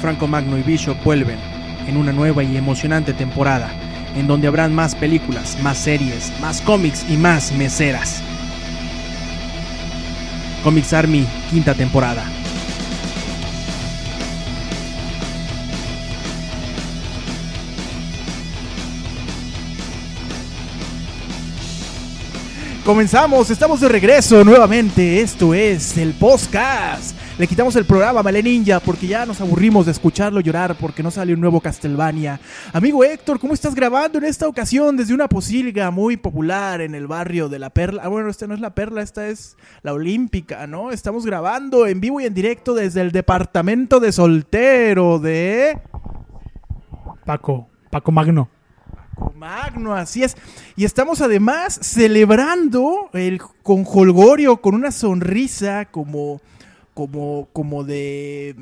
Franco Magno y Bishop vuelven en una nueva y emocionante temporada, en donde habrán más películas, más series, más cómics y más meseras. Comics Army, quinta temporada. Comenzamos, estamos de regreso nuevamente. Esto es el podcast. Le quitamos el programa a Ninja porque ya nos aburrimos de escucharlo llorar porque no sale un nuevo Castlevania. Amigo Héctor, ¿cómo estás grabando en esta ocasión desde una posilga muy popular en el barrio de La Perla? Ah, bueno, esta no es La Perla, esta es la Olímpica, ¿no? Estamos grabando en vivo y en directo desde el departamento de soltero de... Paco, Paco Magno. Magno, así es. Y estamos además celebrando el conjolgorio con una sonrisa como como como de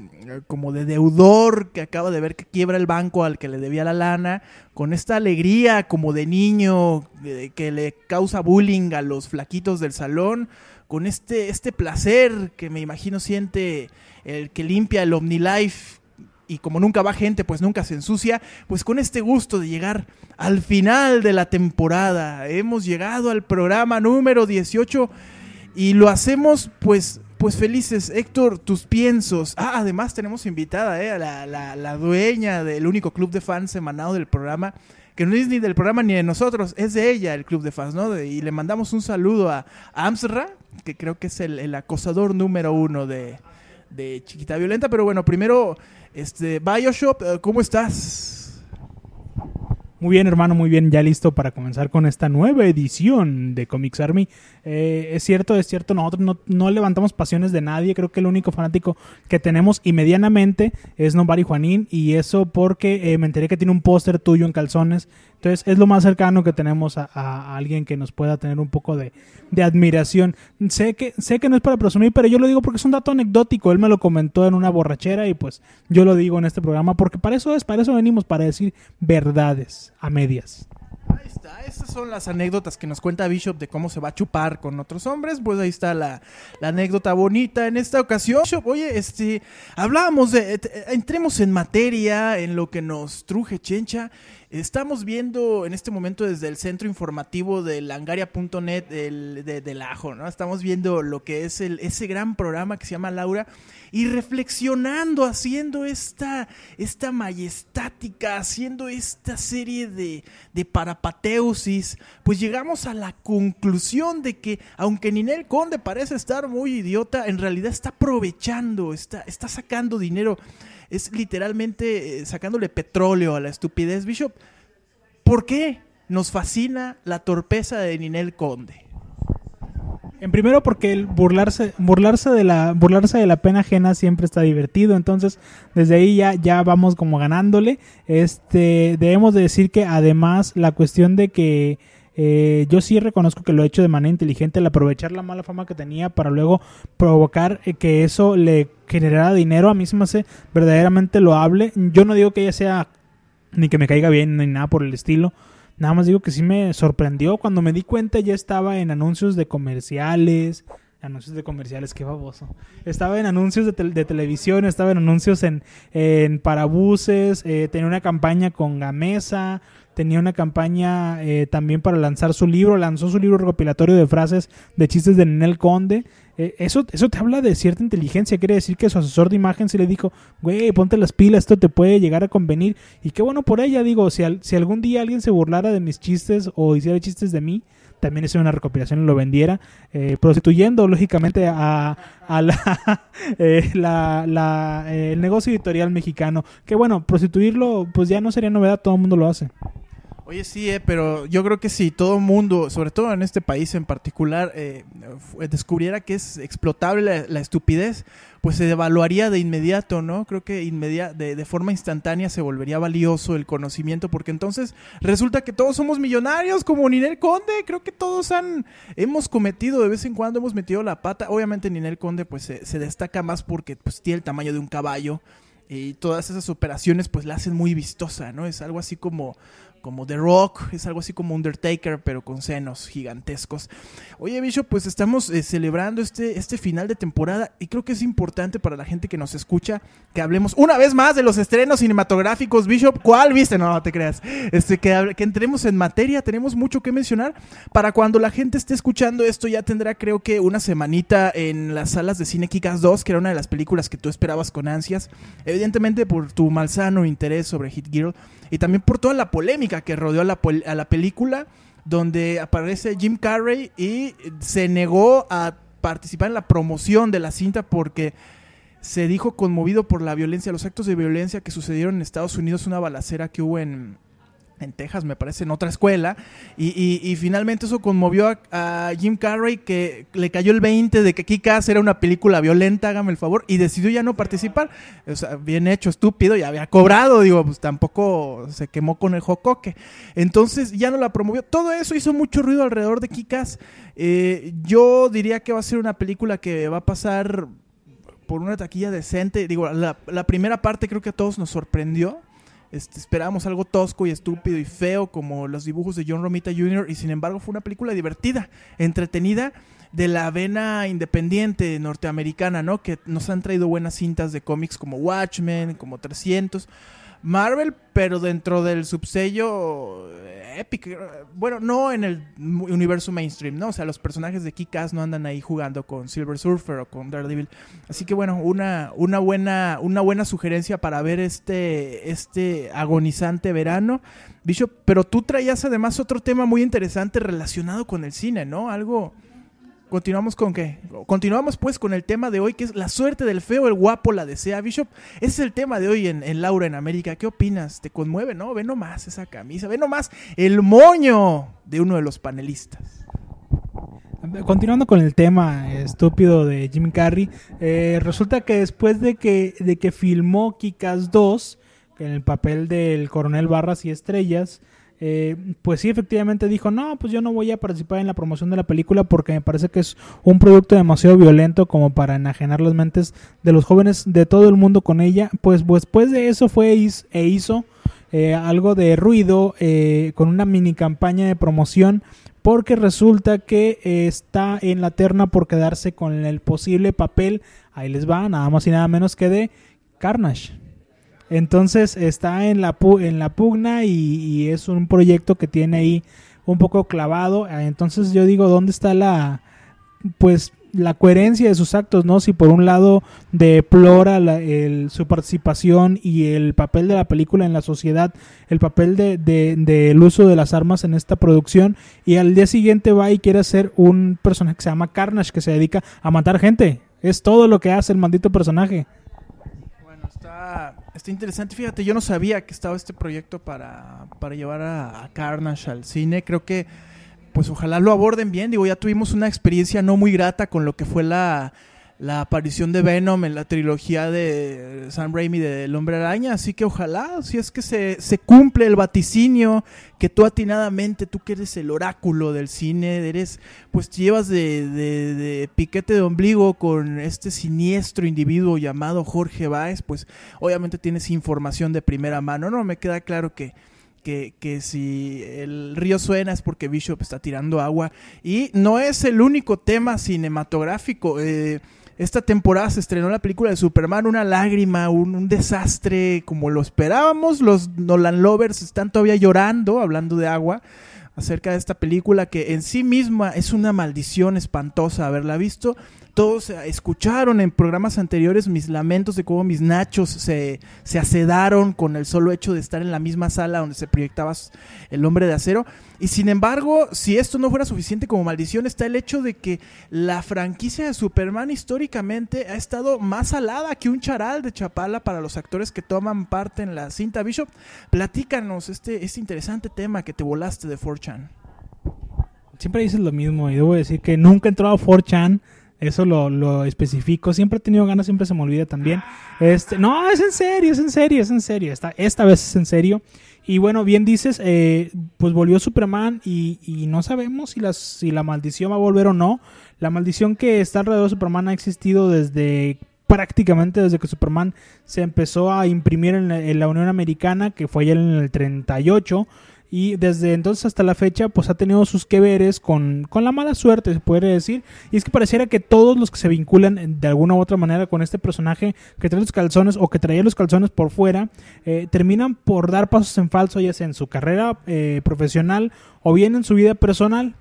como de deudor que acaba de ver que quiebra el banco al que le debía la lana, con esta alegría como de niño que le causa bullying a los flaquitos del salón, con este este placer que me imagino siente el que limpia el OmniLife y como nunca va gente, pues nunca se ensucia, pues con este gusto de llegar al final de la temporada. Hemos llegado al programa número 18 y lo hacemos pues pues felices. Héctor, tus piensos. Ah, además tenemos invitada, ¿eh? a la, la, la dueña del único club de fans emanado del programa, que no es ni del programa ni de nosotros, es de ella el club de fans, ¿no? Y le mandamos un saludo a Amsra, que creo que es el, el acosador número uno de, de Chiquita Violenta. Pero bueno, primero, este, Bioshock, eh, ¿cómo estás? Muy bien, hermano, muy bien. Ya listo para comenzar con esta nueva edición de Comics Army. Eh, es cierto, es cierto, nosotros no, no levantamos pasiones de nadie. Creo que el único fanático que tenemos y medianamente es Nobari Juanín. Y eso porque eh, me enteré que tiene un póster tuyo en calzones. Entonces es lo más cercano que tenemos a, a alguien que nos pueda tener un poco de, de admiración. Sé que, sé que no es para presumir, pero yo lo digo porque es un dato anecdótico. Él me lo comentó en una borrachera y pues yo lo digo en este programa porque para eso es, para eso venimos, para decir verdades a medias. Estas son las anécdotas que nos cuenta Bishop de cómo se va a chupar con otros hombres. Pues ahí está la, la anécdota bonita en esta ocasión. Bishop, oye, este, hablábamos de, eh, entremos en materia, en lo que nos truje Chencha. Estamos viendo en este momento desde el centro informativo de langaria.net del, de, del ajo, ¿no? Estamos viendo lo que es el, ese gran programa que se llama Laura y reflexionando, haciendo esta, esta majestática, haciendo esta serie de, de parapateusis, pues llegamos a la conclusión de que aunque Ninel Conde parece estar muy idiota, en realidad está aprovechando, está, está sacando dinero, es literalmente eh, sacándole petróleo a la estupidez, Bishop. ¿Por qué nos fascina la torpeza de Ninel Conde? En primero porque el burlarse, burlarse de la, burlarse de la pena ajena siempre está divertido. Entonces, desde ahí ya, ya vamos como ganándole. Este, debemos de decir que además la cuestión de que eh, yo sí reconozco que lo he hecho de manera inteligente al aprovechar la mala fama que tenía para luego provocar eh, que eso le generara dinero. A mí se me hace verdaderamente loable. Yo no digo que ella sea ni que me caiga bien ni nada por el estilo. Nada más digo que sí me sorprendió. Cuando me di cuenta ya estaba en anuncios de comerciales. Anuncios de comerciales, qué baboso. Estaba en anuncios de, de televisión, estaba en anuncios en, en parabuses, eh, tenía una campaña con Gamesa, tenía una campaña eh, también para lanzar su libro, lanzó su libro recopilatorio de frases de chistes de Nenel Conde. Eh, eso, eso te habla de cierta inteligencia, quiere decir que su asesor de imagen sí le dijo, güey, ponte las pilas, esto te puede llegar a convenir. Y qué bueno por ella, digo, si, al- si algún día alguien se burlara de mis chistes o hiciera chistes de mí, también hice una recopilación y lo vendiera, eh, prostituyendo lógicamente a, a la, eh, la- la, eh, el negocio editorial mexicano. Que bueno, prostituirlo pues ya no sería novedad, todo el mundo lo hace. Oye, sí, eh, pero yo creo que si todo mundo, sobre todo en este país en particular, eh, fu- descubriera que es explotable la, estupidez, pues se devaluaría de inmediato, ¿no? Creo que de, de forma instantánea se volvería valioso el conocimiento, porque entonces resulta que todos somos millonarios, como Ninel Conde. Creo que todos han, hemos cometido de vez en cuando, hemos metido la pata. Obviamente Ninel Conde pues se, se destaca más porque pues tiene el tamaño de un caballo y todas esas operaciones pues la hacen muy vistosa, ¿no? Es algo así como como The Rock, es algo así como Undertaker, pero con senos gigantescos. Oye, Bishop, pues estamos eh, celebrando este, este final de temporada y creo que es importante para la gente que nos escucha que hablemos una vez más de los estrenos cinematográficos. Bishop, ¿cuál viste? No, no te creas. Este, que, que entremos en materia, tenemos mucho que mencionar. Para cuando la gente esté escuchando esto, ya tendrá creo que una semanita en las salas de cine Kikas 2, que era una de las películas que tú esperabas con ansias. Evidentemente por tu malsano interés sobre Hit Girl y también por toda la polémica que rodeó a la, a la película, donde aparece Jim Carrey y se negó a participar en la promoción de la cinta porque se dijo conmovido por la violencia, los actos de violencia que sucedieron en Estados Unidos, una balacera que hubo en, en Texas, me parece, en otra escuela. Y, finalmente eso conmovió a, Jim Carrey, que le cayó el 20 de que Kikas era una película violenta, hágame el favor, y decidió ya no participar. O sea, bien hecho, estúpido, ya había cobrado, digo, pues tampoco se quemó con el jocoque. Entonces ya no la promovió. Todo eso hizo mucho ruido alrededor de Kikas. Eh, yo diría que va a ser una película que va a pasar por una taquilla decente. Digo, la primera parte creo que a todos nos sorprendió este, esperábamos algo tosco y estúpido y feo como los dibujos de John Romita Jr. y sin embargo fue una película divertida, entretenida de la vena independiente norteamericana, ¿no? Que nos han traído buenas cintas de cómics como Watchmen, como 300 Marvel, pero dentro del subsello eh, Epic. Bueno, no en el universo mainstream, ¿no? O sea, los personajes de Kick-Ass no andan ahí jugando con Silver Surfer o con Daredevil. Así que bueno, una, una, buena, una buena sugerencia para ver este, este agonizante verano. Bishop, pero tú traías además otro tema muy interesante relacionado con el cine, ¿no? Algo Continuamos con qué? Continuamos pues con el tema de hoy que es la suerte del feo, el guapo la desea, Bishop. Ese es el tema de hoy en, Laura en América. ¿Qué opinas? ¿Te conmueve? No, ve nomás esa camisa, ve nomás el moño de uno de los panelistas. Continuando con el tema estúpido de Jim Carrey, eh, resulta que después de que, de que filmó Kikas 2, en el papel del coronel Barras y Estrellas, eh, pues sí, efectivamente dijo, no, pues yo no voy a participar en la promoción de la película porque me parece que es un producto demasiado violento como para enajenar las mentes de los jóvenes de todo el mundo con ella. Pues después de eso fue e hizo eh, algo de ruido eh, con una mini campaña de promoción porque resulta que está en la terna por quedarse con el posible papel, ahí les va, nada más y nada menos que de Carnage. Entonces está en la, en la pugna y, es un proyecto que tiene ahí un poco clavado. Entonces yo digo, ¿dónde está la, pues, la coherencia de sus actos, ¿no? Si por un lado deplora su participación y el papel de la película en la sociedad, el papel del de, uso de las armas en esta producción, y al día siguiente va y quiere hacer un personaje que se llama Carnage, que se dedica a matar gente. Es todo lo que hace el maldito personaje. Está interesante, fíjate, yo no sabía que estaba este proyecto para, para llevar a, Carnage al cine. Creo que, pues ojalá lo aborden bien. Digo, ya tuvimos una experiencia no muy grata con lo que fue la, la aparición de Venom en la trilogía de Sam Raimi del Hombre Araña, así que ojalá, si es que se, se, cumple el vaticinio, que tú atinadamente, tú que eres el oráculo del cine, eres, pues llevas de, de, de piquete de ombligo con este siniestro individuo llamado Jorge Báez, pues obviamente tienes información de primera mano, no, me queda claro que... Que, que, si el río suena es porque Bishop está tirando agua. Y no es el único tema cinematográfico. Eh, esta temporada se estrenó la película de Superman, una lágrima, un, desastre como lo esperábamos. Los Nolan Lovers están todavía llorando, hablando de agua, acerca de esta película que en sí misma es una maldición espantosa haberla visto todos escucharon en programas anteriores mis lamentos de cómo mis nachos se, se acedaron con el solo hecho de estar en la misma sala donde se proyectaba el hombre de acero. Y sin embargo, si esto no fuera suficiente como maldición, está el hecho de que la franquicia de Superman históricamente ha estado más alada que un charal de Chapala para los actores que toman parte en la cinta. Bishop, platícanos este, este interesante tema que te volaste de 4chan. Siempre dices lo mismo y debo decir que nunca he entrado a 4chan eso lo, lo, especifico. Siempre he tenido ganas, siempre se me olvida también. Este, no, es en serio, es en serio, es en serio. Esta, esta vez es en serio. Y bueno, bien dices, eh, pues volvió Superman y, y no sabemos si, las, si la maldición va a volver o no. La maldición que está alrededor de Superman ha existido desde prácticamente desde que Superman se empezó a imprimir en la, en la Unión Americana, que fue ayer en el 38 y desde entonces hasta la fecha pues ha tenido sus que veres con, con la mala suerte, se puede decir. Y es que pareciera que todos los que se vinculan de alguna u otra manera con este personaje que trae los calzones o que traía los calzones por fuera, eh, terminan por dar pasos en falso, ya sea en su carrera eh, profesional o bien en su vida personal.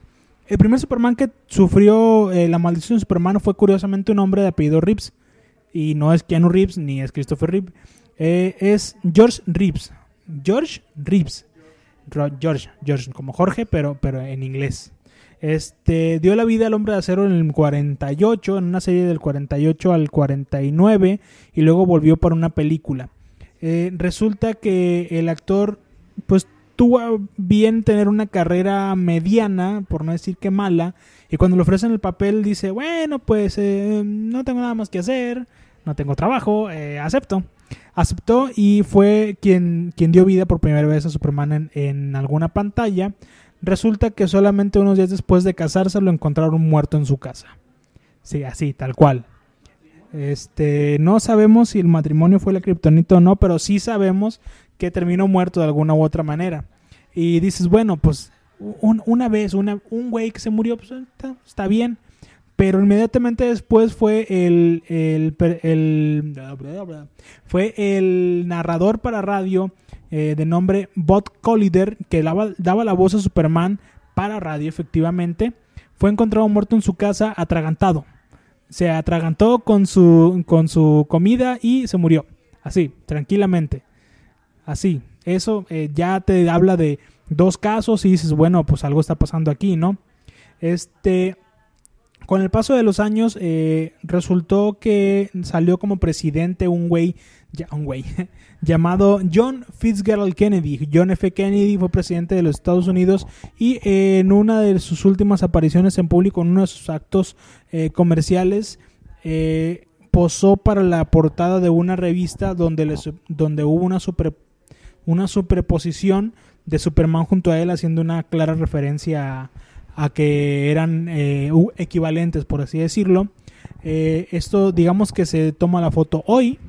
El primer Superman que sufrió eh, la maldición de Superman fue curiosamente un hombre de apellido Reeves. Y no es Keanu Reeves ni es Christopher Reeves. es George Reeves. George Reeves George, George como Jorge, pero, pero en inglés. Este dio la vida al hombre de acero en el 48, en una serie del 48 al 49, y luego volvió para una película. Eh, resulta que el actor, pues tuvo bien tener una carrera mediana, por no decir que mala, y cuando le ofrecen el papel dice, bueno, pues eh, no tengo nada más que hacer, no tengo trabajo, eh, acepto aceptó y fue quien, quien dio vida por primera vez a Superman en, alguna pantalla. Resulta que solamente unos días después de casarse lo encontraron muerto en su casa. Sí, así, tal cual. Este, no sabemos si el matrimonio fue la kriptonita o no, pero sí sabemos que terminó muerto de alguna u otra manera. Y dices, bueno, pues una vez, una, un güey que se murió, pues está bien. Pero inmediatamente después fue el, el, fue el narrador para radio eh, de nombre Bob Collider, que daba, daba la voz a Superman para radio, efectivamente. Fue encontrado muerto en su casa, atragantado. Se atragantó con su, con su comida y se murió. Así, tranquilamente. Así. Eso eh, ya te habla de dos casos y dices, bueno, pues algo está pasando aquí, ¿no? Este, con el paso de los años eh, resultó que salió como presidente un güey, un güey llamado John Fitzgerald Kennedy. John F. Kennedy fue presidente de los Estados Unidos y en una de sus últimas apariciones en público, en uno de sus actos eh, comerciales, eh, posó para la portada de una revista donde, donde hubo una, super, una superposición de Superman junto a él haciendo una clara referencia a a que eran eh, equivalentes, por así decirlo. Eh, esto, digamos que se toma la foto hoy,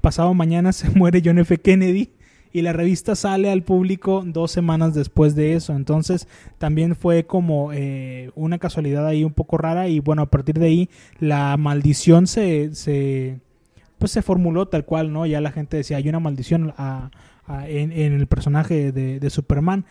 pasado mañana se muere John F. Kennedy y la revista sale al público dos semanas después de eso. Entonces también fue como eh, una casualidad ahí un poco rara y bueno, a partir de ahí la maldición se, se pues se formuló tal cual, ¿no? Ya la gente decía, hay una maldición en, el personaje de, de Superman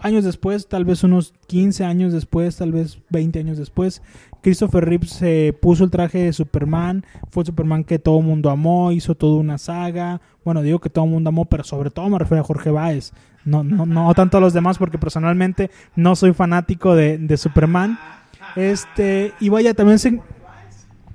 años después, tal vez unos 15 años después, tal vez 20 años después, Christopher Reeves se puso el traje de Superman, fue Superman que todo el mundo amó, hizo toda una saga, bueno, digo que todo el mundo amó, pero sobre todo me refiero a Jorge Báez, no, no, no tanto a los demás porque personalmente no soy fanático de, de Superman, este, y vaya, también se...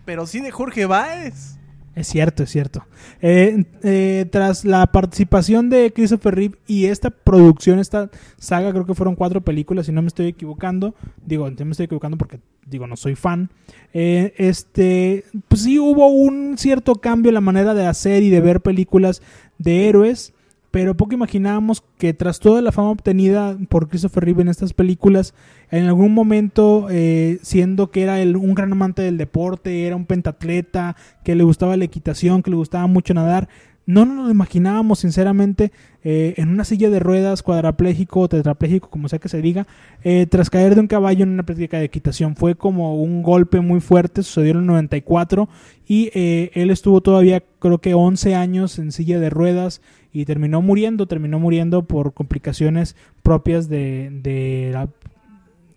Pero sí de Jorge Báez. Es cierto, es cierto. Eh, eh, tras la participación de Christopher Reeve y esta producción, esta saga, creo que fueron cuatro películas, si no me estoy equivocando. Digo, no me estoy equivocando porque, digo, no soy fan. Eh, este, pues sí hubo un cierto cambio en la manera de hacer y de ver películas de héroes pero poco imaginábamos que tras toda la fama obtenida por Christopher Reeve en estas películas, en algún momento, eh, siendo que era el, un gran amante del deporte, era un pentatleta, que le gustaba la equitación, que le gustaba mucho nadar, no nos lo imaginábamos sinceramente eh, en una silla de ruedas, cuadrapléjico o tetrapléjico, como sea que se diga, eh, tras caer de un caballo en una práctica de equitación. Fue como un golpe muy fuerte, sucedió en el 94 y él estuvo todavía creo que 11 años en silla de ruedas y terminó muriendo, terminó muriendo por complicaciones propias de la,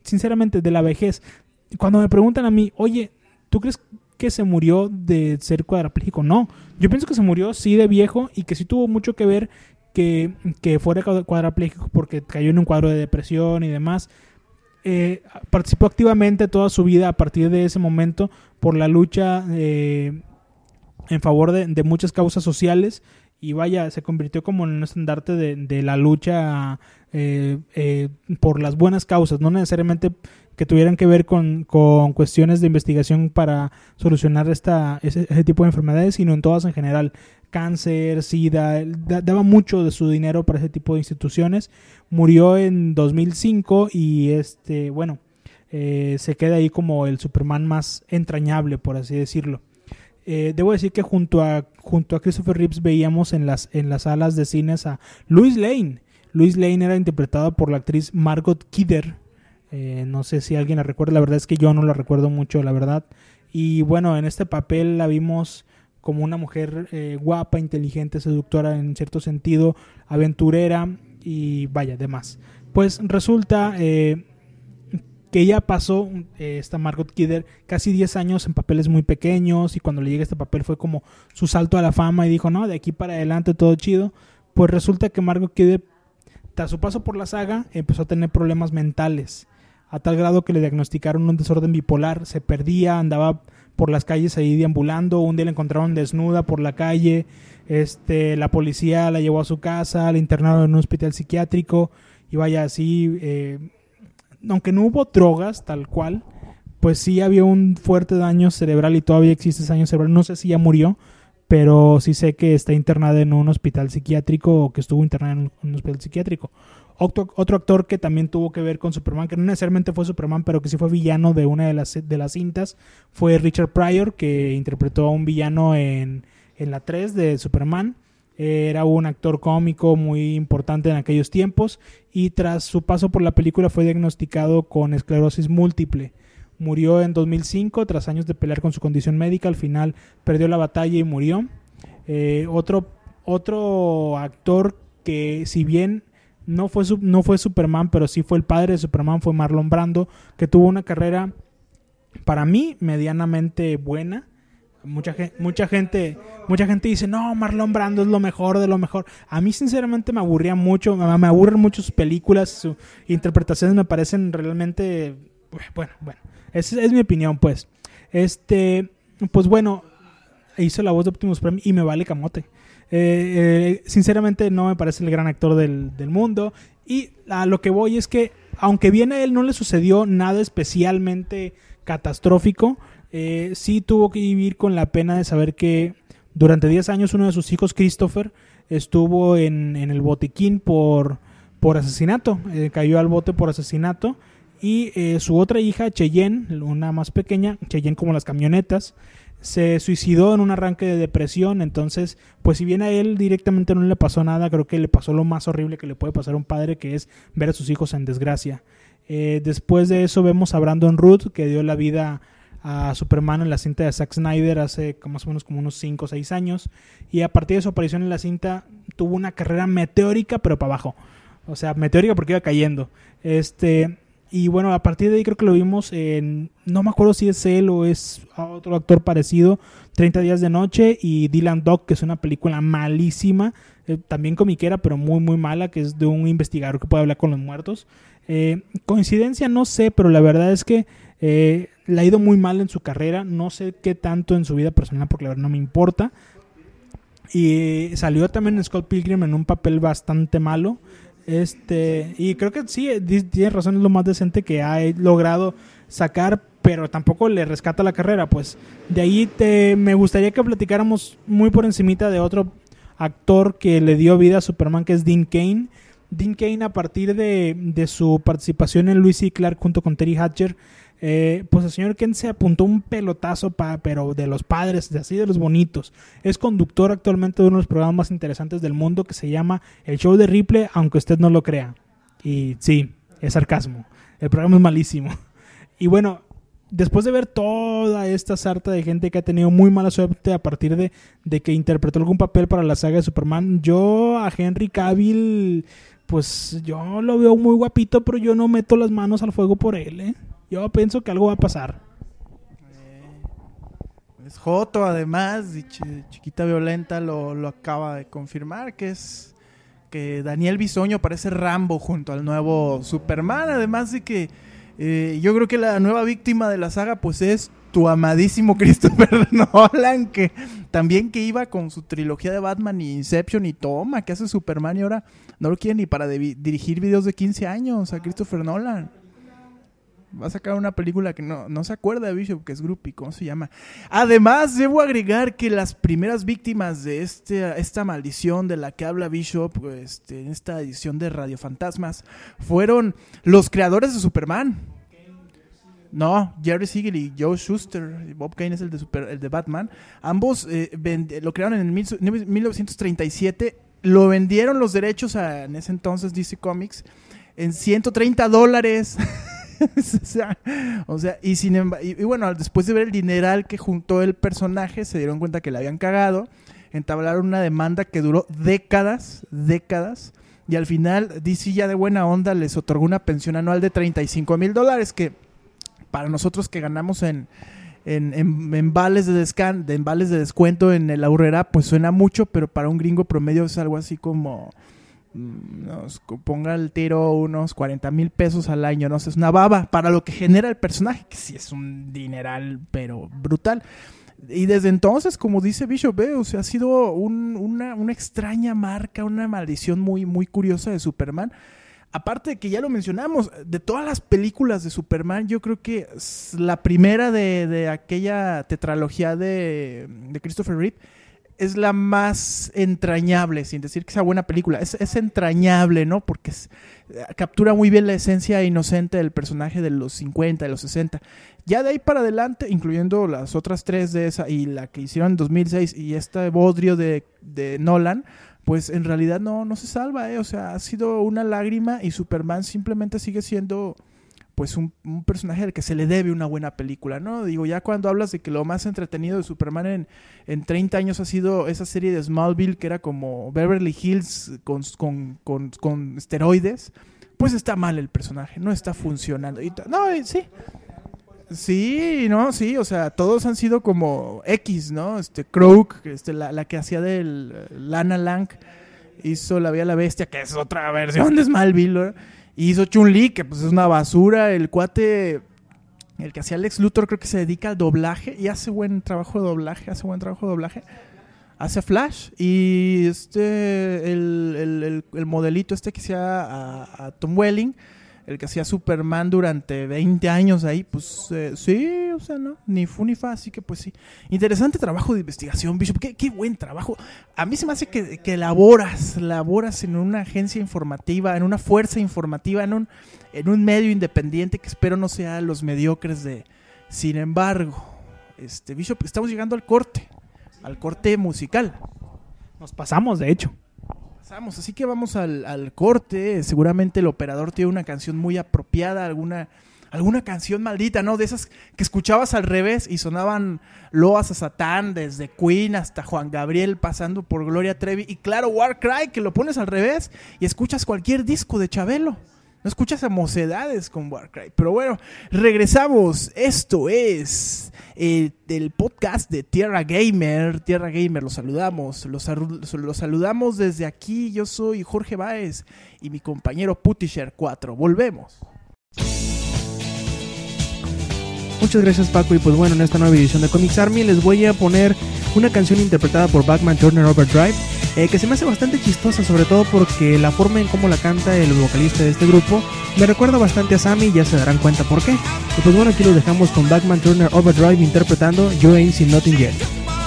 sinceramente, de la vejez. Cuando me preguntan a mí, oye, ¿tú crees que se murió de ser cuadrapléjico? No, yo pienso que se murió sí de viejo y que sí tuvo mucho que ver que, que fuera cuadrapléjico porque cayó en un cuadro de depresión y demás. Eh, participó activamente toda su vida a partir de ese momento por la lucha eh, en favor de, de, muchas causas sociales y vaya, se convirtió como en un estandarte de, de la lucha eh, eh, por las buenas causas, no necesariamente que tuvieran que ver con, con cuestiones de investigación para solucionar esta, ese, tipo de enfermedades, sino en todas en general. Cáncer, SIDA, daba mucho de su dinero para ese tipo de instituciones. Murió en 2005 y este, bueno, eh, se queda ahí como el Superman más entrañable, por así decirlo. Eh, debo decir que junto a, junto a Christopher Reeves veíamos en las, en las salas de cines a Louis Lane. Luis Lane era interpretada por la actriz Margot Kidder. Eh, no sé si alguien la recuerda, la verdad es que yo no la recuerdo mucho, la verdad. Y bueno, en este papel la vimos como una mujer eh, guapa, inteligente, seductora en cierto sentido, aventurera y vaya, demás. Pues resulta que ella pasó, eh, esta Margot Kidder, casi 10 años en papeles muy pequeños y cuando le llega este papel fue como su salto a la fama y dijo, no, de aquí para adelante todo chido. Pues resulta que Margot Kidder, tras su paso por la saga, empezó a tener problemas mentales, a tal grado que le diagnosticaron un desorden bipolar, se perdía, andaba por las calles ahí deambulando, un día la encontraron desnuda por la calle, este, la policía la llevó a su casa, la internaron en un hospital psiquiátrico y vaya así... Eh, aunque no hubo drogas tal cual, pues sí había un fuerte daño cerebral y todavía existe ese daño cerebral. No sé si ya murió, pero sí sé que está internada en un hospital psiquiátrico o que estuvo internada en un hospital psiquiátrico. Otro, otro, actor que también tuvo que ver con Superman, que no necesariamente fue Superman, pero que sí fue villano de una de las, de las cintas, fue Richard Pryor, que interpretó a un villano en, en la 3 de Superman. Era un actor cómico muy importante en aquellos tiempos y tras su paso por la película fue diagnosticado con esclerosis múltiple. Murió en 2005 tras años de pelear con su condición médica. Al final perdió la batalla y murió. Eh, otro, otro actor que si bien no fue, no fue Superman, pero sí fue el padre de Superman, fue Marlon Brando, que tuvo una carrera para mí medianamente buena Mucha, mucha gente mucha gente dice, no, Marlon Brando es lo mejor de lo mejor. A mí sinceramente me aburría mucho, me aburren mucho sus películas, sus interpretaciones me parecen realmente... Bueno, bueno, esa es mi opinión pues. Este, pues bueno, hizo la voz de Optimus Prime y me vale camote. Eh, eh, sinceramente no me parece el gran actor del, del mundo. Y a lo que voy es que, aunque bien a él no le sucedió nada especialmente catastrófico, eh, sí tuvo que vivir con la pena de saber que durante 10 años uno de sus hijos, Christopher, estuvo en, el botiquín por, asesinato, eh, cayó al bote por asesinato. Y eh, su otra hija, Cheyenne, una más pequeña, Cheyenne como las camionetas, se suicidó en un arranque de depresión. Entonces, pues si bien a él directamente no le pasó nada, creo que le pasó lo más horrible que le puede pasar a un padre, que es ver a sus hijos en desgracia. después de eso vemos a Brandon Root, que dio la vida a Superman en la cinta de Zack Snyder hace más o menos como unos 5 o 6 años. Y a partir de su aparición en la cinta tuvo una carrera meteórica, pero para abajo. O sea, meteórica porque iba cayendo. Este. Y bueno, a partir de ahí creo que lo vimos en. No me acuerdo si es él o es otro actor parecido. 30 días de noche. Y Dylan Dog, que es una película malísima. Eh, también comiquera, pero muy, muy mala. Que es de un investigador que puede hablar con los muertos. Eh, coincidencia, no sé, pero la verdad es que eh, le ha ido muy mal en su carrera, no sé qué tanto en su vida personal porque la verdad no me importa. Y salió también Scott Pilgrim en un papel bastante malo. Este, y creo que sí, tiene razón, es lo más decente que ha logrado sacar, pero tampoco le rescata la carrera. Pues de ahí te, me gustaría que platicáramos muy por encimita de otro actor que le dio vida a Superman, que es Dean Kane. Dean Kane, a partir de, de su participación en Luis y Clark junto con Terry Hatcher, eh, pues el señor Ken se apuntó un pelotazo, pa, pero de los padres, de así de los bonitos. Es conductor actualmente de uno de los programas más interesantes del mundo que se llama El Show de Ripley, aunque usted no lo crea. Y sí, es sarcasmo. El programa es malísimo. Y bueno, después de ver toda esta sarta de gente que ha tenido muy mala suerte a partir de que interpretó algún papel para la saga de Superman, yo a Henry Cavill, pues yo lo veo muy guapito, pero yo no meto las manos al fuego por él, ¿eh? Yo pienso que algo va a pasar. Eh, es Joto, además, y Chiquita Violenta lo, lo, acaba de confirmar, que es que Daniel Bisoño parece Rambo junto al nuevo Superman, además de que eh, yo creo que la nueva víctima de la saga pues es tu amadísimo Christopher Nolan, que también que iba con su trilogía de Batman y Inception y toma, que hace Superman y ahora no lo quiere ni para dirigir videos de 15 años a Christopher Nolan va a sacar una película que no, no se acuerda de Bishop, que es Groupie, ¿cómo se llama? Además, debo agregar que las primeras víctimas de este, esta maldición de la que habla Bishop este, en esta edición de Radio Fantasmas fueron los creadores de Superman. No, Jerry Siegel y Joe Schuster, Bob Kane es el de, Super, el de Batman. Ambos eh, lo crearon en el 1937 lo vendieron los derechos a, en ese entonces DC Comics en 130 dólares. o, sea, y, sin y bueno, después de ver el dineral que juntó el personaje, se dieron cuenta que le habían cagado, entablaron una demanda que duró décadas, décadas, y al final DC ya de buena onda les otorgó una pensión anual de 35 mil dólares, que para nosotros que ganamos en, en, en- en vales de descan de en vales de descuento en el Aurrera, pues suena mucho, pero para un gringo promedio es algo así como mm, ponga el tiro unos 40 mil pesos al año, no sé, es una baba para lo que genera el personaje, que sí es un dineral, pero brutal. Y desde entonces, como dice Bishop, o sea, ha sido un- una, una extraña marca, una maldición muy, muy curiosa de Superman. Aparte de que ya lo mencionamos, de todas las películas de Superman, yo creo que la primera de, de aquella tetralogía de, de Christopher Reeve es la más entrañable, sin decir que sea buena película. Es, entrañable, ¿no? Porque captura muy bien la esencia inocente del personaje de los 50, de los 60. Ya de ahí para adelante, incluyendo las otras tres de esa y la que hicieron en 2006 y este bodrio de, de Nolan, pues en realidad no, no se salva, ¿eh? O sea, ha sido una lágrima y Superman simplemente sigue siendo pues un, un personaje al que se le debe una buena película, ¿no? Digo, ya cuando hablas de que lo más entretenido de Superman en, en 30 años ha sido esa serie de Smallville que era como Beverly Hills con, con, con, con esteroides, pues está mal el personaje, no está funcionando. Y no, y sí. Sí, no, sí, o sea, todos han sido como X, ¿no? Este Croak, este, la, la que hacía del eh, Lana Lang, hizo La Vía la Bestia, que es otra versión de Smallville. Y hizo Chun-Li, que pues es una basura. El cuate, el que hacía Alex Luthor, creo que se dedica al doblaje y hace buen trabajo de doblaje, hace buen trabajo de doblaje. Hace Flash y este, el, el, el- el modelito este que hacía a, a Tom Welling, el que hacía Superman durante 20 años ahí, pues eh, sí, o sea, no, ni fu ni fa, así que pues sí. Interesante trabajo de investigación, Bishop, qué, buen trabajo. A mí se me hace que, que laboras, laboras en una agencia informativa, en una fuerza informativa, en un, en un medio independiente que espero no sea los mediocres de... Sin embargo, este Bishop, estamos llegando al corte, al corte musical. Nos pasamos, de hecho. Así que vamos al, al corte. Seguramente el operador tiene una canción muy apropiada, alguna, alguna canción maldita, ¿no? De esas que escuchabas al revés y sonaban loas a Satán, desde Queen hasta Juan Gabriel, pasando por Gloria Trevi. Y claro, Warcry, que lo pones al revés y escuchas cualquier disco de Chabelo. No escuchas a mocedades con Warcry. Pero bueno, regresamos. Esto es eh, el podcast de Tierra Gamer. Tierra Gamer, los saludamos. Los, los saludamos desde aquí. Yo soy Jorge Baez y mi compañero Putisher 4. Volvemos. Muchas gracias Paco y pues bueno, en esta nueva edición de Comics Army les voy a poner una canción interpretada por Batman Turner Overdrive eh, que se me hace bastante chistosa sobre todo porque la forma en cómo la canta el vocalista de este grupo me recuerda bastante a Sammy ya se darán cuenta por qué. Y pues bueno, aquí los dejamos con Batman Turner Overdrive interpretando You Ain't Seen Nothing Yet.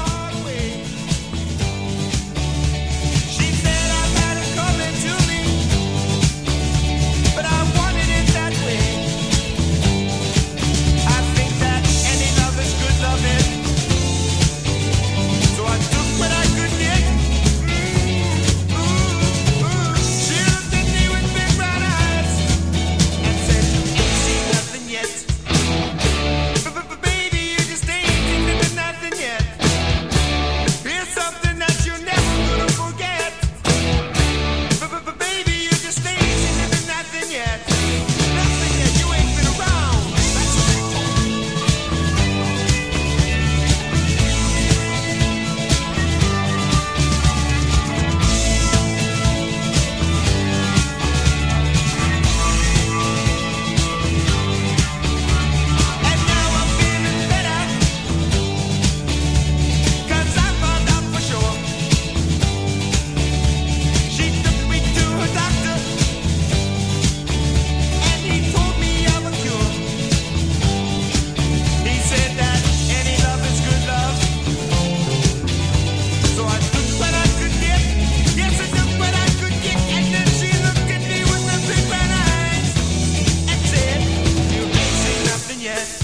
yeah.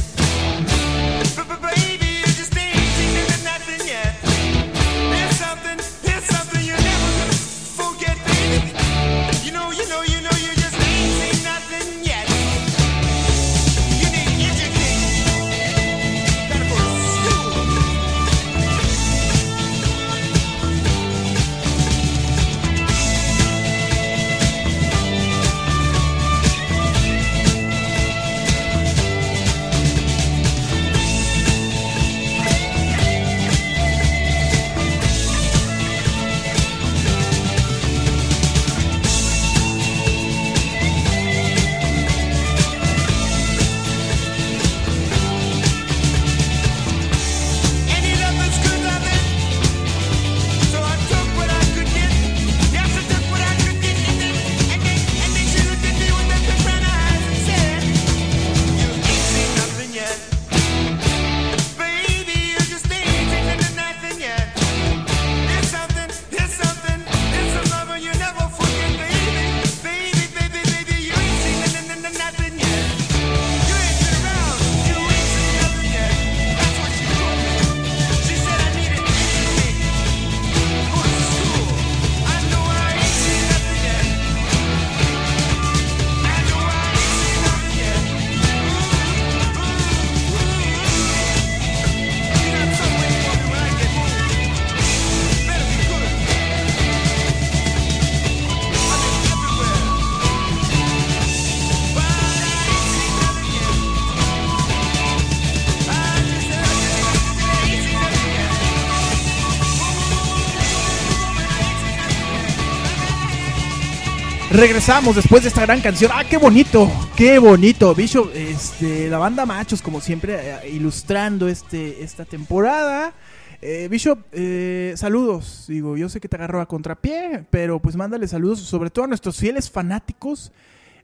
Regresamos después de esta gran canción. ¡Ah, qué bonito! ¡Qué bonito! Bishop, este, la banda Machos, como siempre, eh, ilustrando este, esta temporada. Eh, Bishop, eh, saludos. Digo, yo sé que te agarro a contrapié, pero pues mándale saludos, sobre todo a nuestros fieles fanáticos,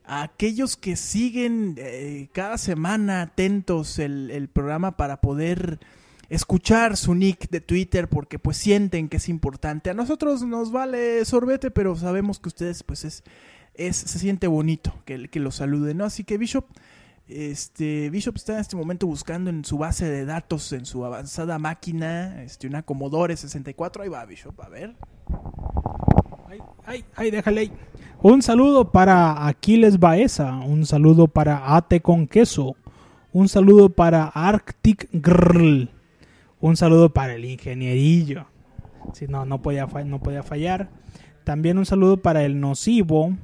a aquellos que siguen eh, cada semana atentos el, el programa para poder escuchar su nick de Twitter porque pues sienten que es importante. A nosotros nos vale sorbete, pero sabemos que ustedes pues es, se siente bonito que, que los saluden, ¿no? Así que Bishop, este Bishop está en este momento buscando en su base de datos, en su avanzada máquina, este una Commodore 64, ahí va Bishop, a ver. Ay, ay, ay, déjale ahí. Un saludo para Aquiles Baeza, un saludo para Ate con queso, un saludo para Arctic Girl, un saludo para el ingenierillo. Si no, no podía, no podía fallar. También un saludo para el nocivo.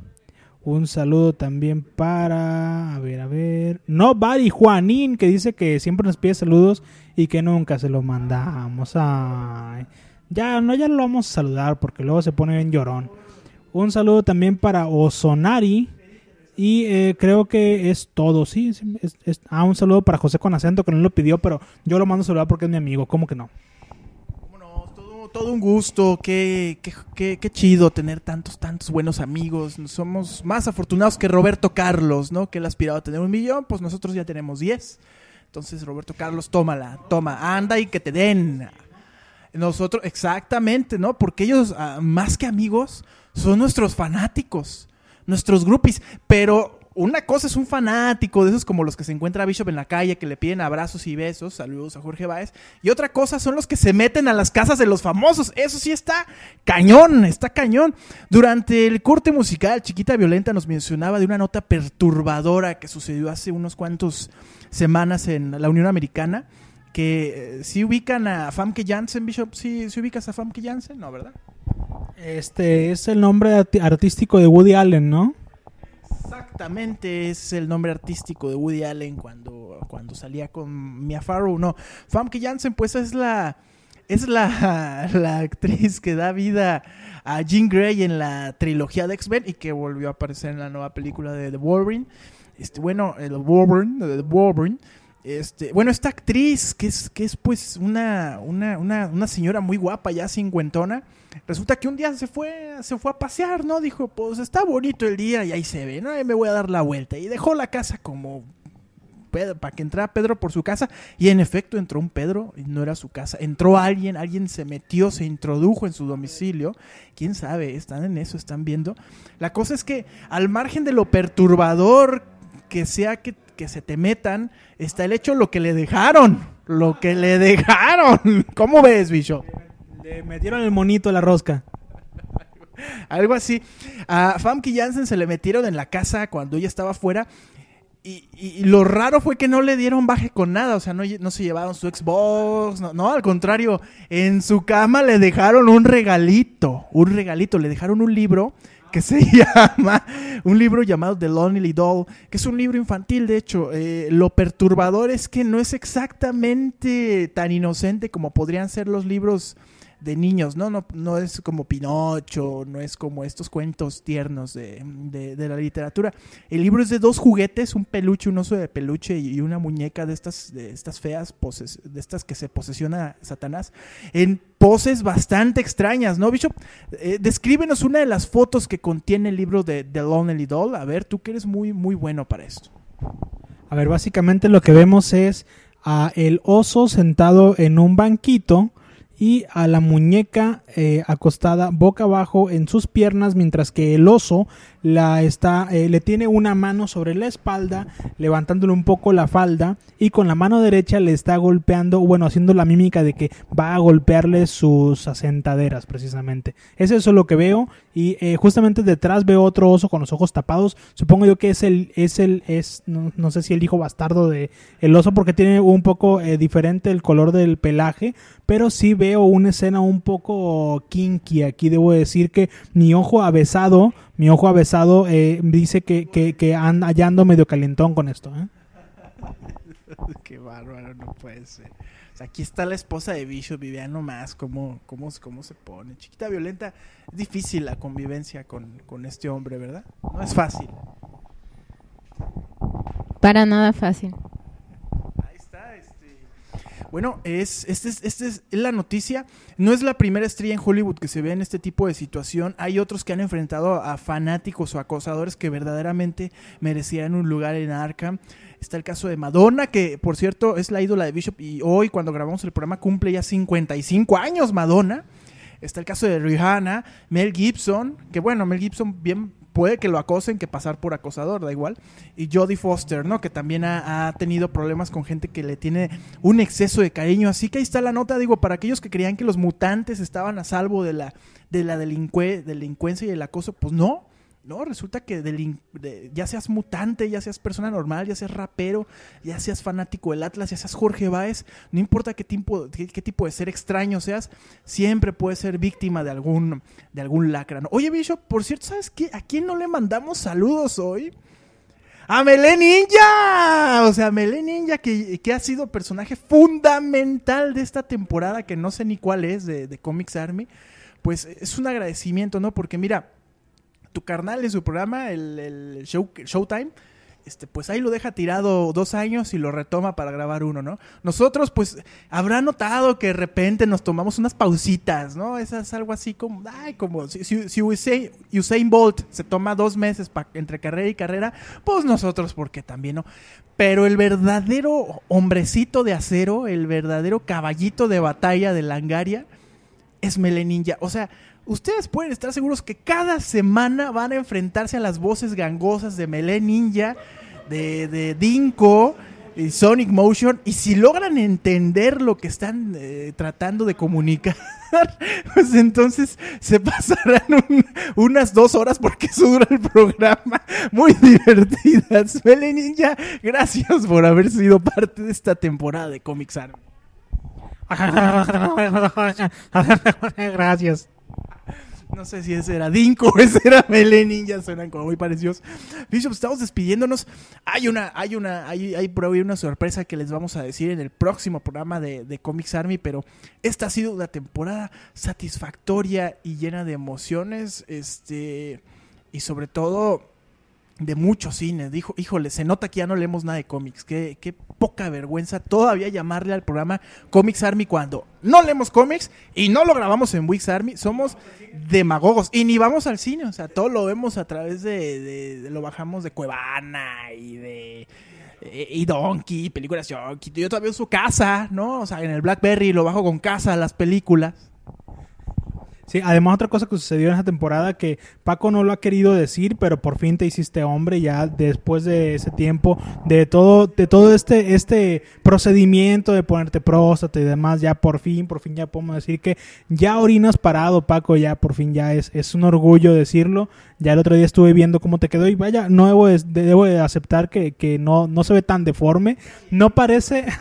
Un saludo también para. A ver, a ver. Nobody Juanín, que dice que siempre nos pide saludos y que nunca se los mandamos. Ay. Ya, no, ya lo vamos a saludar porque luego se pone bien llorón. Un saludo también para Osonari. Y eh, creo que es todo, sí. es- ah, un saludo para José con acento que no lo pidió, pero yo lo mando a saludar porque es mi amigo. ¿Cómo que no? Todo, un gusto, qué, qué, qué, chido tener tantos, tantos buenos amigos. Somos más afortunados que Roberto Carlos, ¿no? Que él aspiraba a tener un millón, pues nosotros ya tenemos 10. Entonces, Roberto Carlos, tómala, toma, anda y que te den. Nosotros, exactamente, ¿no? Porque ellos, ah, más que amigos, son nuestros fanáticos, nuestros groupies. Pero una cosa es un fanático, de esos como los que se encuentra Bishop en la calle, que le piden abrazos y besos, saludos a Jorge Báez. Y otra cosa son los que se meten a las casas de los famosos. Eso sí está cañón, está cañón. Durante el corte musical, Chiquita Violenta nos mencionaba de una nota perturbadora que sucedió hace unos cuantos semanas en la Unión Americana que eh, si ubican a Famke Janssen, Bishop, si ubicas a Famke Janssen, no, ¿verdad? Este es el nombre artístico de Woody Allen, ¿no? Exactamente, es el nombre artístico de Woody Allen cuando, cuando salía con Mia Farrow. No, Famke Janssen, pues es la es la, la actriz que da vida a Jean Grey en la trilogía de X-Men y que volvió a aparecer en la nueva película de The Wolverine. Este, bueno, el Wolverine, The Wolverine. Este, bueno, esta actriz, que es, que es pues una, una, una, una señora muy guapa, ya cincuentona, resulta que un día se fue, se fue a pasear, ¿no? Dijo, pues está bonito el día y ahí se ve, ¿no? Ahí me voy a dar la vuelta. Y dejó la casa como para que entrara Pedro por su casa. Y en efecto entró un Pedro y no era su casa. Entró alguien, alguien se metió, se introdujo en su domicilio. Quién sabe, están en eso, están viendo. La cosa es que al margen de lo perturbador que sea que, que se te metan, está el hecho lo que le dejaron. Lo que le dejaron. ¿Cómo ves, bicho? Le metieron el monito a la rosca. Algo así. A Famke Janssen se le metieron en la casa cuando ella estaba afuera. Y, y- y lo raro fue que no le dieron baje con nada. O sea, no, no se llevaron su Xbox. No, no, al contrario. En su cama le dejaron un regalito. Un regalito. Le dejaron un libro que se llama. Un libro llamado The Lonely Doll. Que es un libro infantil, de hecho. Eh, lo perturbador es que no es exactamente tan inocente como podrían ser los libros de niños, ¿no? No, no es como Pinocho, no es como estos cuentos tiernos de, de- la literatura. El libro es de dos juguetes, un peluche, un oso de peluche y una muñeca de estas, de estas feas poses, de estas que se posesiona Satanás, en poses bastante extrañas, ¿no, Bishop? Eh, descríbenos una de las fotos que contiene el libro de The Lonely Doll. A ver, tú que eres muy, muy bueno para esto. A ver, básicamente lo que vemos es a el oso sentado en un banquito y a la muñeca eh, acostada boca abajo en sus piernas mientras que el oso la está eh, le tiene una mano sobre la espalda levantándole un poco la falda y con la mano derecha le está golpeando bueno haciendo la mímica de que va a golpearle sus asentaderas precisamente. Es lo que veo y eh, justamente detrás veo otro oso con los ojos tapados. Supongo yo que es el es el es no, sé si el hijo bastardo de el oso porque tiene un poco diferente el color del pelaje pero sí veo una escena un poco kinky aquí debo decir que mi ojo avesado mi ojo avesado eh, dice que, que, que anda, ya ando medio calentón con esto ¿eh? Qué bárbaro, no puede ser. O sea, aquí está la esposa de Bishop, Vivian nomás, cómo, cómo, cómo se pone. Chiquita violenta, es difícil la convivencia con, con este hombre, ¿verdad? No es fácil. Para nada fácil. Bueno, es, este es, este es la noticia. No es la primera estrella en Hollywood que se ve en este tipo de situación. Hay otros que han enfrentado a fanáticos o acosadores que verdaderamente merecían un lugar en Arkham. Está el caso de Madonna, que por cierto es la ídola de Bishop y hoy cuando grabamos el programa cumple ya 55 años Madonna. Está el caso de Rihanna, Mel Gibson, que bueno, Mel Gibson bien puede que lo acosen que pasar por acosador, da igual. Y Jodie Foster, ¿no? Que también ha, tenido problemas con gente que le tiene un exceso de cariño. Así que ahí está la nota, digo, para aquellos que creían que los mutantes estaban a salvo de la, de la delincue- delincuencia y el acoso, pues no. No, resulta que ya seas mutante, ya seas persona normal, ya seas rapero, ya seas fanático del Atlas, ya seas Jorge Báez, no importa qué tipo, qué tipo de ser extraño seas, siempre puedes ser víctima de algún, de algún lacra. ¿no? Oye, Bishop, por cierto, ¿sabes qué? ¿A quién no le mandamos saludos hoy? ¡A Melé Ninja! O sea, Melé Ninja, que, que ha sido personaje fundamental de esta temporada, que no sé ni cuál es, de, de Comics Army. Pues es un agradecimiento, ¿no? Porque mira, tu carnal en su programa, el, el show, Showtime, este, pues ahí lo deja tirado dos años y lo retoma para grabar uno, ¿no? Nosotros, pues, habrá notado que de repente nos tomamos unas pausitas, ¿no? Eso es algo así como, ay, como si, si, Usain, Usain Bolt se toma dos meses entre carrera y carrera, pues nosotros, porque también, ¿no? Pero el verdadero hombrecito de acero, el verdadero caballito de batalla de Langaria, es Mele Ninja. O sea, ustedes pueden estar seguros que cada semana van a enfrentarse a las voces gangosas de Mele Ninja, de, de Dinko y Sonic Motion. Y si logran entender lo que están eh, tratando de comunicar, pues entonces se pasarán un- unas dos horas porque eso dura el programa. Muy divertidas. Mele Ninja, gracias por haber sido parte de esta temporada de Comics Army. Gracias. No sé si ese era Dinko ese era Mele Ninja, suenan como muy parecidos. Bishop, estamos despidiéndonos. Hay una, hay una, hay, hay por ahí una sorpresa que les vamos a decir en el próximo programa de, de Comics Army, pero esta ha sido una temporada satisfactoria y llena de emociones, este, y sobre todo de mucho cine. Dijo, híjole, se nota que ya no leemos nada de cómics. Qué, qué poca vergüenza todavía llamarle al programa Comics Army cuando no leemos cómics y no lo grabamos en Wix Army. Somos demagogos y ni vamos al cine. O sea, todo lo vemos a través de, de- lo bajamos de Cuevana y de eh, y Donkey, películas Donkey. Yo todavía uso casa, ¿no? O sea, en el BlackBerry lo bajo con casa las películas. Sí, además otra cosa que sucedió en esa temporada que Paco no lo ha querido decir, pero por fin te hiciste hombre ya después de ese tiempo de todo de todo este este procedimiento de ponerte próstata y demás, ya por fin, por fin ya podemos decir que ya orinas parado, Paco, ya por fin ya es es un orgullo decirlo. Ya el otro día estuve viendo cómo te quedó y vaya, no debo de, debo de aceptar que, que no no se ve tan deforme, no parece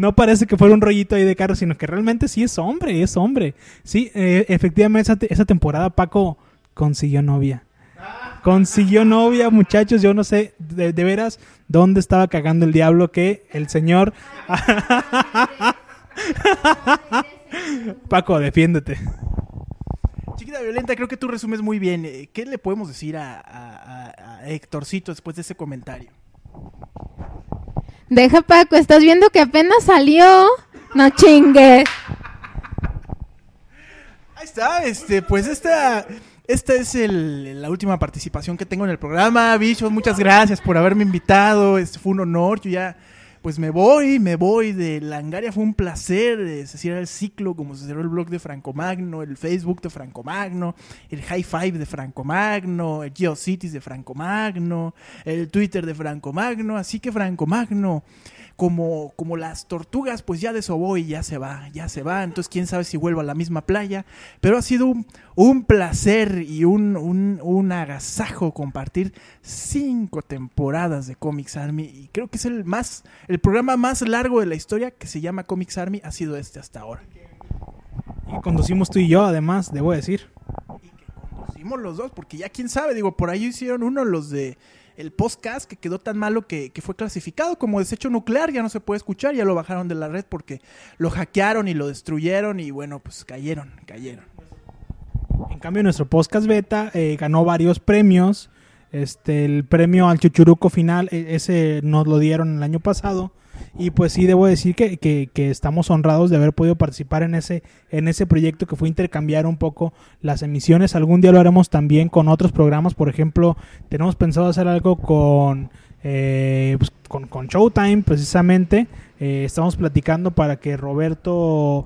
No parece que fuera un rollito ahí de carro, sino que realmente sí es hombre, es hombre. Sí, eh, efectivamente esa, te- esa temporada Paco consiguió novia. Consiguió novia, muchachos, yo no sé de, veras dónde estaba cagando el diablo que el señor... Paco, defiéndete. Chiquita Violenta, creo que tú resumes muy bien. Eh, ¿Qué le podemos decir a- a- a Héctorcito después de ese comentario? Deja, Paco, estás viendo que apenas salió. No chingues. Ahí está, este, pues esta, esta es el- la última participación que tengo en el programa. Bichos, muchas gracias por haberme invitado. Este fue un honor. Yo ya, pues me voy, me voy de Langaria. Fue un placer. eh, se cierra el ciclo, como se cerró el blog de Franco Magno, el Facebook de Franco Magno, el High Five de Franco Magno, el GeoCities de Franco Magno, el Twitter de Franco Magno. Así que Franco Magno como, como las tortugas, pues ya desobó y ya se va, ya se va. Entonces, quién sabe si vuelvo a la misma playa. Pero ha sido un, un placer y un, un, un agasajo compartir cinco temporadas de Comics Army. Y creo que es el más, el programa más largo de la historia que se llama Comics Army, ha sido este hasta ahora. Y conducimos tú y yo, además, debo decir. Conducimos los dos, porque ya quién sabe, digo, por ahí hicieron uno los de el podcast que quedó tan malo que, que fue clasificado como desecho nuclear, ya no se puede escuchar, ya lo bajaron de la red porque lo hackearon y lo destruyeron y bueno, pues cayeron, cayeron. En cambio, nuestro podcast beta eh, ganó varios premios. Este, el premio al Chuchuruco final, e- ese nos lo dieron el año pasado. Y pues sí, debo decir que, que- estamos honrados de haber podido participar en ese, en ese proyecto que fue intercambiar un poco las emisiones. Algún día lo haremos también con otros programas. Por ejemplo, tenemos pensado hacer algo con, eh, pues, con, con Showtime, precisamente. Eh, estamos platicando para que Roberto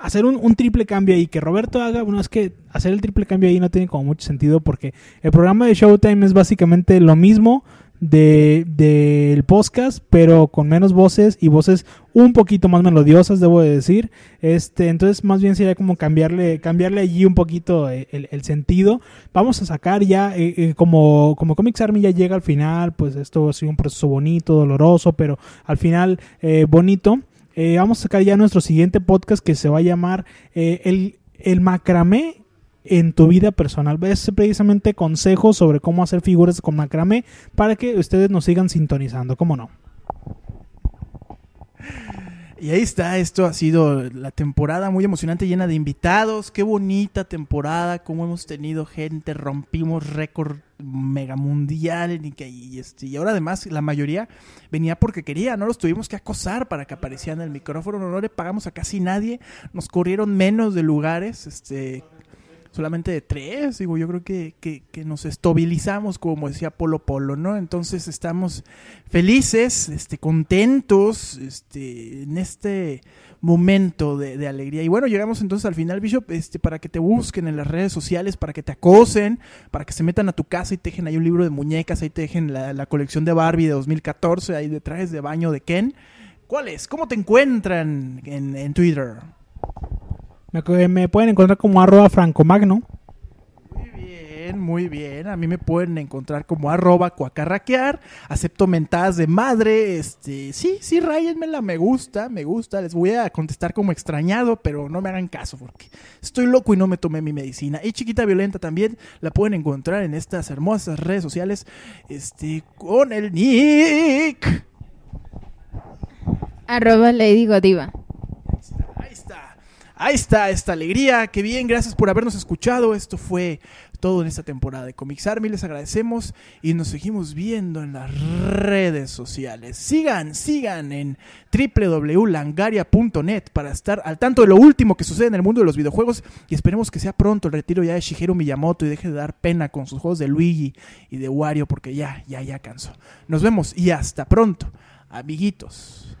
hacer un, un triple cambio ahí, que Roberto haga, bueno, es que hacer el triple cambio ahí no tiene como mucho sentido porque el programa de Showtime es básicamente lo mismo de del podcast, pero con menos voces y voces un poquito más melodiosas, debo de decir. Este, entonces más bien sería como cambiarle, cambiarle allí un poquito eh, el, el sentido. Vamos a sacar ya, eh, eh, como, como Comics Army ya llega al final, pues esto ha sido un proceso bonito, doloroso, pero al final eh, bonito. Eh, vamos a sacar ya nuestro siguiente podcast que se va a llamar eh, el, el macramé en tu vida personal. Es precisamente consejos sobre cómo hacer figuras con macramé para que ustedes nos sigan sintonizando, ¿cómo no? Y ahí está, esto ha sido la temporada muy emocionante, llena de invitados. Qué bonita temporada, como hemos tenido gente, rompimos récord mega mundial y, este, y ahora además la mayoría venía porque quería, no los tuvimos que acosar para que aparecieran en el micrófono, no le pagamos a casi nadie, nos corrieron menos de lugares, este solamente de tres, digo, yo creo que, que, nos estabilizamos, como decía Polo Polo, ¿no? Entonces estamos felices, este, contentos, este, en este momento de, alegría. Y bueno, llegamos entonces al final, Bishop, este, para que te busquen en las redes sociales, para que te acosen, para que se metan a tu casa y te dejen ahí un libro de muñecas, ahí te dejen la, la colección de Barbie de 2014, ahí de trajes de baño de Ken. ¿Cuál es? ¿Cómo te encuentran en, en Twitter? Me, me pueden encontrar como arroba francomagno. Muy bien, muy bien. A mí me pueden encontrar como arroba cuacarraquear. Acepto mentadas de madre. Este, sí, sí, ráyenmela, me gusta, me gusta. Les voy a contestar como extrañado, pero no me hagan caso porque estoy loco y no me tomé mi medicina. Y chiquita violenta también la pueden encontrar en estas hermosas redes sociales. Este, con el nick. Arroba Lady Godiva. Ahí está. Esta alegría. Qué bien, gracias por habernos escuchado. Esto fue todo en esta temporada de Comics Army. Les agradecemos y nos seguimos viendo en las redes sociales. Sigan, sigan en www.langaria.net para estar al tanto de lo último que sucede en el mundo de los videojuegos y esperemos que sea pronto el retiro ya de Shigeru Miyamoto y deje de dar pena con sus juegos de Luigi y de Wario porque ya, ya, ya cansó. Nos vemos y hasta pronto, amiguitos.